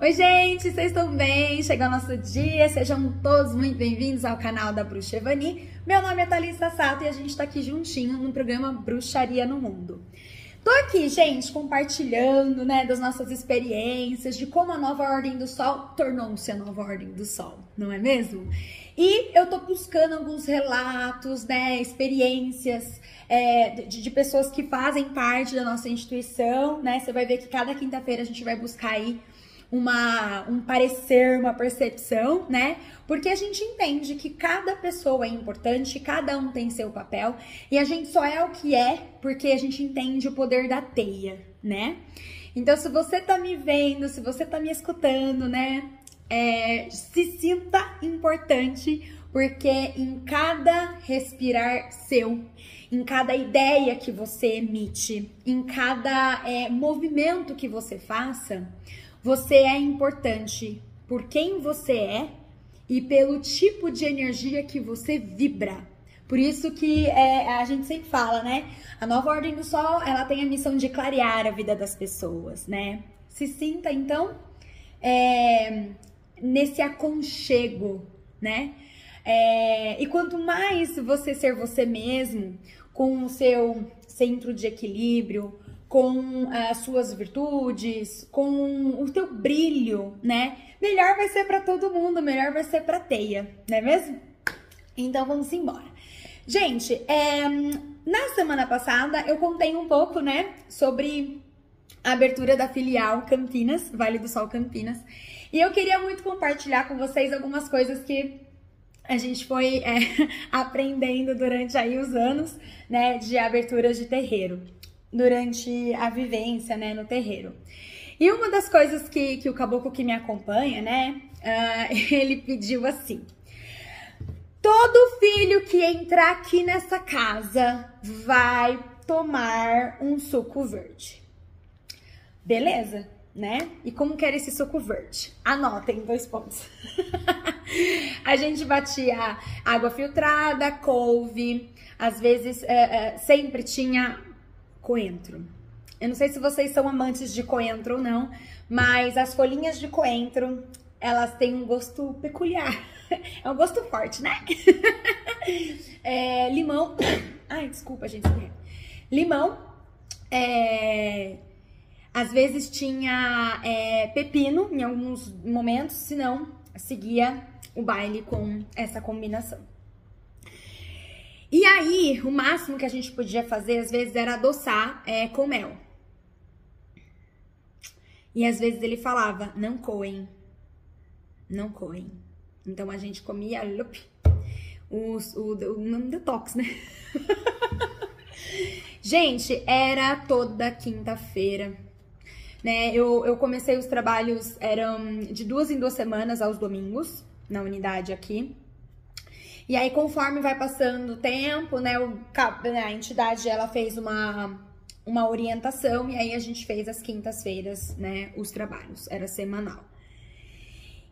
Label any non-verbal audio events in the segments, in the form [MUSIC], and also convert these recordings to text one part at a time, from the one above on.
Oi, gente, vocês estão bem? Chegou o nosso dia, sejam todos muito bem-vindos ao canal da Bruxa Evani. Meu nome é Thalissa Sato e a gente tá aqui juntinho no programa Bruxaria no Mundo. Tô aqui, gente, compartilhando, né, das nossas experiências, de como a nova ordem do sol tornou-se a nova ordem do sol, não é mesmo? E eu tô buscando alguns relatos, né, experiências é, de, de, pessoas que fazem parte da nossa instituição, né? Você vai ver que cada quinta-feira a gente vai buscar aí uma, um parecer, uma percepção, né? Porque a gente entende que cada pessoa é importante, cada um tem seu papel e a gente só é o que é porque a gente entende o poder da teia, né? Então, se você tá me vendo, se você tá me escutando, né? É, se sinta importante, porque em cada respirar seu, em cada ideia que você emite, em cada é, movimento que você faça, você é importante por quem você é e pelo tipo de energia que você vibra. Por isso que é, a gente sempre fala, né? A nova ordem do sol, ela tem a missão de clarear a vida das pessoas, né? Se sinta, então, é, nesse aconchego, né? É, e quanto mais você ser você mesmo, com o seu centro de equilíbrio, com as suas virtudes, com o teu brilho, né? Melhor vai ser para todo mundo, melhor vai ser para teia, não é mesmo? Então vamos embora. Gente, é, na semana passada eu contei um pouco, né, sobre a abertura da filial Campinas, Vale do Sol Campinas. E eu queria muito compartilhar com vocês algumas coisas que a gente foi é, [LAUGHS] aprendendo durante aí os anos, né, de aberturas de terreiro durante a vivência, né, no terreiro. E uma das coisas que, que o caboclo que me acompanha, né, uh, [LAUGHS] ele pediu assim: todo filho que entrar aqui nessa casa vai tomar um suco verde. Beleza, né? E como que era esse suco verde? Anotem dois pontos. [LAUGHS] a gente batia água filtrada, couve, às vezes é, é, sempre tinha coentro. Eu não sei se vocês são amantes de coentro ou não, mas as folhinhas de coentro, elas têm um gosto peculiar. [LAUGHS] É um gosto forte, né? [LAUGHS] É, limão. [COUGHS] Ai, desculpa, gente. Limão. É, às vezes tinha é, pepino em alguns momentos, senão seguia o baile com essa combinação. Aí, o máximo que a gente podia fazer, às vezes, era adoçar é, com mel. E às vezes ele falava, não coem, não coem. Então a gente comia lup, os, o, o detox, né? [LAUGHS] gente, era toda quinta-feira. Né? Eu, eu comecei os trabalhos, eram de duas em duas semanas aos domingos, na unidade aqui. E aí, conforme vai passando o tempo, né, o, né, a entidade ela fez uma, uma orientação e aí a gente fez as quintas-feiras, né, os trabalhos. Era semanal.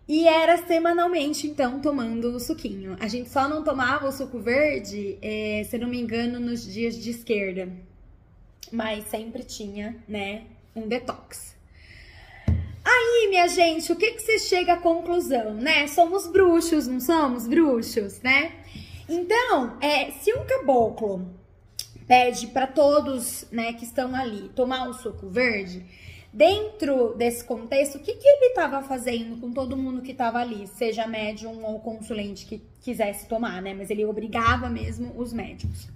E era semanalmente, então, tomando o suquinho. A gente só não tomava o suco verde, é, se não me engano, nos dias de esquerda. Mas sempre tinha, né, um detox. Aí, minha gente, o que, que você chega à conclusão, né? Somos bruxos, não somos bruxos, né? Então, é, se um caboclo pede para todos, né, que estão ali tomar um suco verde, dentro desse contexto, o que, que ele estava fazendo com todo mundo que estava ali, seja médium ou consulente que quisesse tomar, né? Mas ele obrigava mesmo os médicos.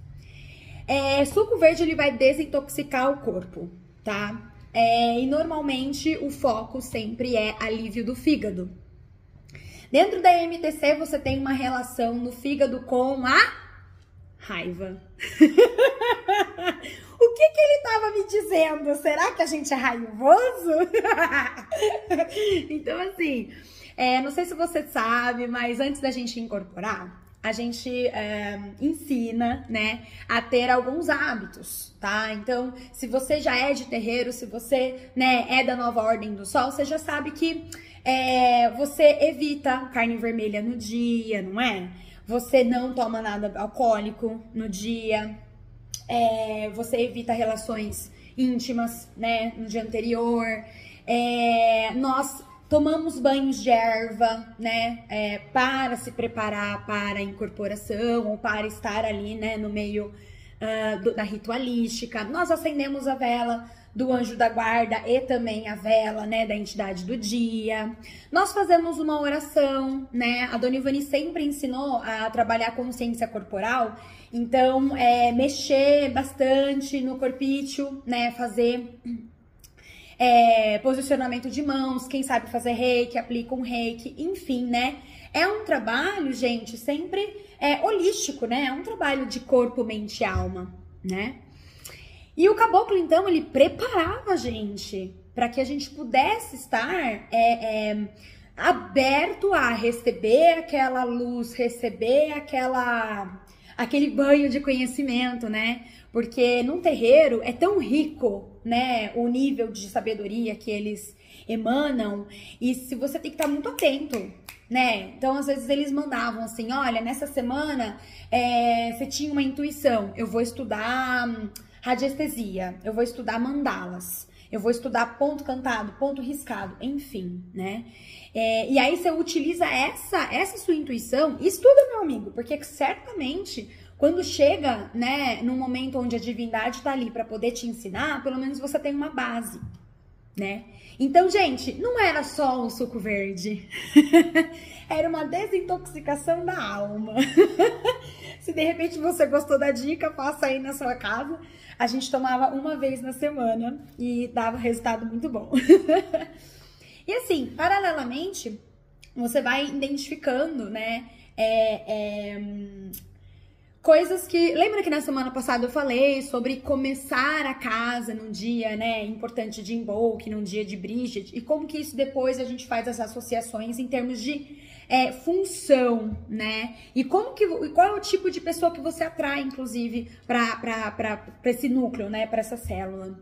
É, suco verde ele vai desintoxicar o corpo, tá? É, e normalmente o foco sempre é alívio do fígado. Dentro da MTC você tem uma relação do fígado com a raiva. [LAUGHS] o que que ele estava me dizendo? Será que a gente é raivoso? [LAUGHS] então assim, é, não sei se você sabe, mas antes da gente incorporar, a gente é, ensina, né, a ter alguns hábitos, tá? Então, se você já é de terreiro, se você, né, é da nova ordem do sol, você já sabe que é, você evita carne vermelha no dia, não é? Você não toma nada alcoólico no dia, é, você evita relações íntimas, né, no dia anterior. É, nós tomamos banhos de erva, né, é, para se preparar para a incorporação ou para estar ali, né, no meio uh, do, da ritualística. Nós acendemos a vela do anjo da guarda e também a vela, né, da entidade do dia. Nós fazemos uma oração, né? A Dona Ivani sempre ensinou a trabalhar consciência corporal, então é mexer bastante no corpício, né, fazer é, posicionamento de mãos, quem sabe fazer reiki, aplica um reiki, enfim, né? É um trabalho, gente, sempre é, holístico, né? É um trabalho de corpo, mente e alma, né? E o caboclo, então, ele preparava a gente para que a gente pudesse estar é, é, aberto a receber aquela luz, receber aquela aquele banho de conhecimento, né? Porque num terreiro é tão rico, né, o nível de sabedoria que eles emanam, e se você tem que estar muito atento, né? Então, às vezes eles mandavam assim: olha, nessa semana é, você tinha uma intuição, eu vou estudar radiestesia, eu vou estudar mandalas, eu vou estudar ponto cantado, ponto riscado, enfim, né? É, e aí você utiliza essa, essa sua intuição. Estuda, meu amigo, porque certamente quando chega, né, num momento onde a divindade está ali para poder te ensinar, pelo menos você tem uma base, né? Então, gente, não era só um suco verde. [LAUGHS] era uma desintoxicação da alma. [LAUGHS] Se de repente você gostou da dica, faça aí na sua casa. A gente tomava uma vez na semana e dava resultado muito bom. [LAUGHS] e assim, paralelamente, você vai identificando, né? É, é, coisas que. Lembra que na semana passada eu falei sobre começar a casa num dia, né? Importante de Imbolc, num dia de Bridget, e como que isso depois a gente faz as associações em termos de é, função, né? E como que qual é o tipo de pessoa que você atrai, inclusive, para esse núcleo, né? Para essa célula.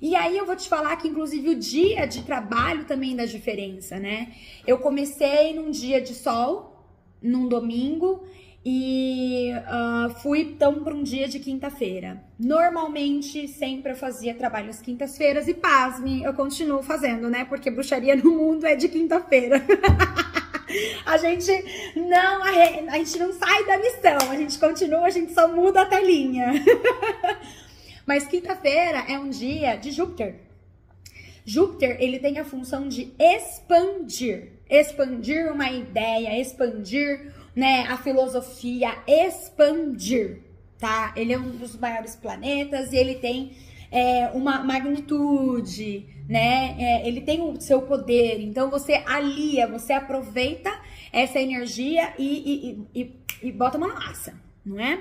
E aí eu vou te falar que, inclusive, o dia de trabalho também dá diferença, né? Eu comecei num dia de sol, num domingo, e uh, fui então para um dia de quinta-feira. Normalmente, sempre eu fazia trabalho às quintas-feiras e pasme, eu continuo fazendo, né? Porque bruxaria no mundo é de quinta-feira. [LAUGHS] a gente não a gente não sai da missão, a gente continua, a gente só muda a telinha. [LAUGHS] Mas quinta-feira é um dia de Júpiter. Júpiter, ele tem a função de expandir, expandir uma ideia, expandir né, a filosofia expandir, tá? Ele é um dos maiores planetas e ele tem é, uma magnitude, né? É, ele tem o seu poder. Então você alia, você aproveita essa energia e, e, e, e bota uma massa, não é?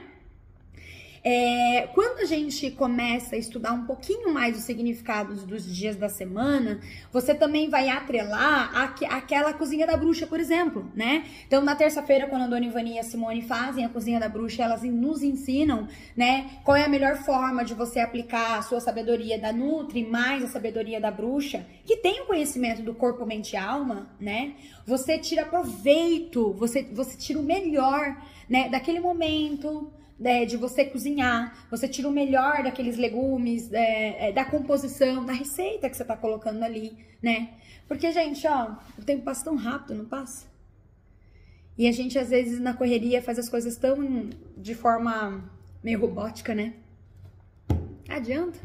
É, quando a gente começa a estudar um pouquinho mais os significados dos dias da semana, você também vai atrelar aqu aquela cozinha da bruxa, por exemplo, né? Então, na terça-feira, quando a Dona Ivani e a Simone fazem a cozinha da bruxa, elas nos ensinam, né, qual é a melhor forma de você aplicar a sua sabedoria da Nutri mais a sabedoria da bruxa, que tem o conhecimento do corpo, mente e alma, né? Você tira proveito, você, você tira o melhor, né, daquele momento, né, de você cozinhar, você tira o melhor daqueles legumes, é, é, da composição, da receita que você tá colocando ali, né? Porque, gente, ó, o tempo passa tão rápido, não passa? E a gente, às vezes, na correria, faz as coisas tão de forma meio robótica, né? Adianta?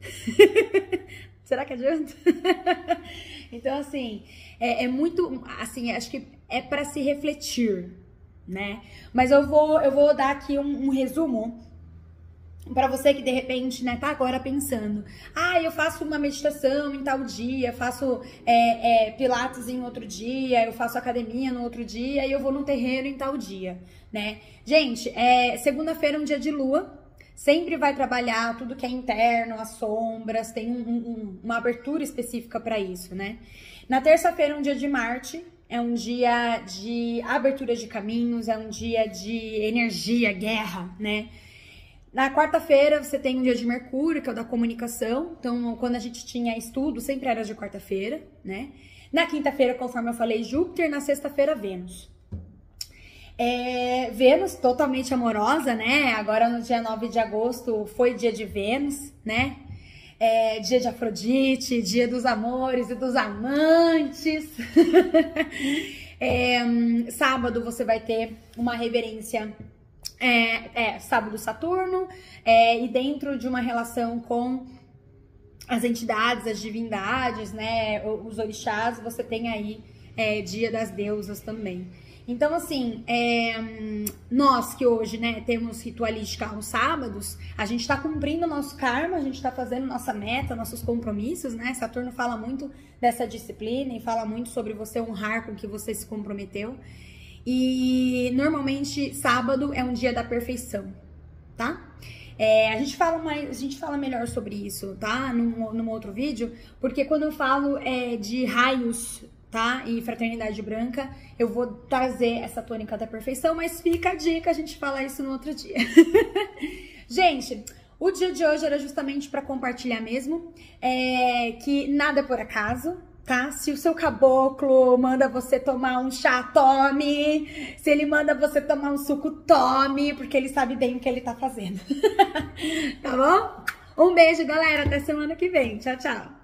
[LAUGHS] Será que adianta? [LAUGHS] então, assim, é, é muito. Assim, acho que é para se refletir, né? Mas eu vou, eu vou dar aqui um, um resumo para você que de repente, né, tá agora pensando, ah, eu faço uma meditação em tal dia, faço é, é, pilates em outro dia, eu faço academia no outro dia e eu vou no terreiro em tal dia, né? Gente, é, segunda-feira é um dia de lua, sempre vai trabalhar tudo que é interno, as sombras, tem um, um, uma abertura específica para isso, né? Na terça-feira é um dia de Marte, é um dia de abertura de caminhos, é um dia de energia, guerra, né? Na quarta-feira você tem um dia de Mercúrio, que é o da comunicação. Então, quando a gente tinha estudo, sempre era de quarta-feira, né? Na quinta-feira, conforme eu falei, Júpiter. Na sexta-feira, Vênus. É, Vênus totalmente amorosa, né? Agora no dia 9 de agosto foi dia de Vênus, né? É, dia de Afrodite, dia dos amores e dos amantes. [LAUGHS] é, sábado você vai ter uma reverência. É, é sábado Saturno, é, e dentro de uma relação com as entidades, as divindades, né, os orixás, você tem aí é, Dia das Deusas também. Então, assim, é, nós que hoje, né, temos ritualística aos sábados, a gente está cumprindo o nosso karma, a gente está fazendo nossa meta, nossos compromissos, né? Saturno fala muito dessa disciplina e fala muito sobre você honrar com o que você se comprometeu. E normalmente sábado é um dia da perfeição, tá? É, a, gente fala mais, a gente fala melhor sobre isso, tá? Num, num outro vídeo, porque quando eu falo é, de raios tá? E fraternidade branca, eu vou trazer essa tônica da perfeição, mas fica a dica, a gente fala isso no outro dia. [LAUGHS] gente, o dia de hoje era justamente para compartilhar mesmo é, que nada é por acaso, tá? Se o seu caboclo manda você tomar um chá, tome. Se ele manda você tomar um suco, tome, porque ele sabe bem o que ele tá fazendo. [LAUGHS] tá bom? Um beijo, galera. Até semana que vem. Tchau, tchau.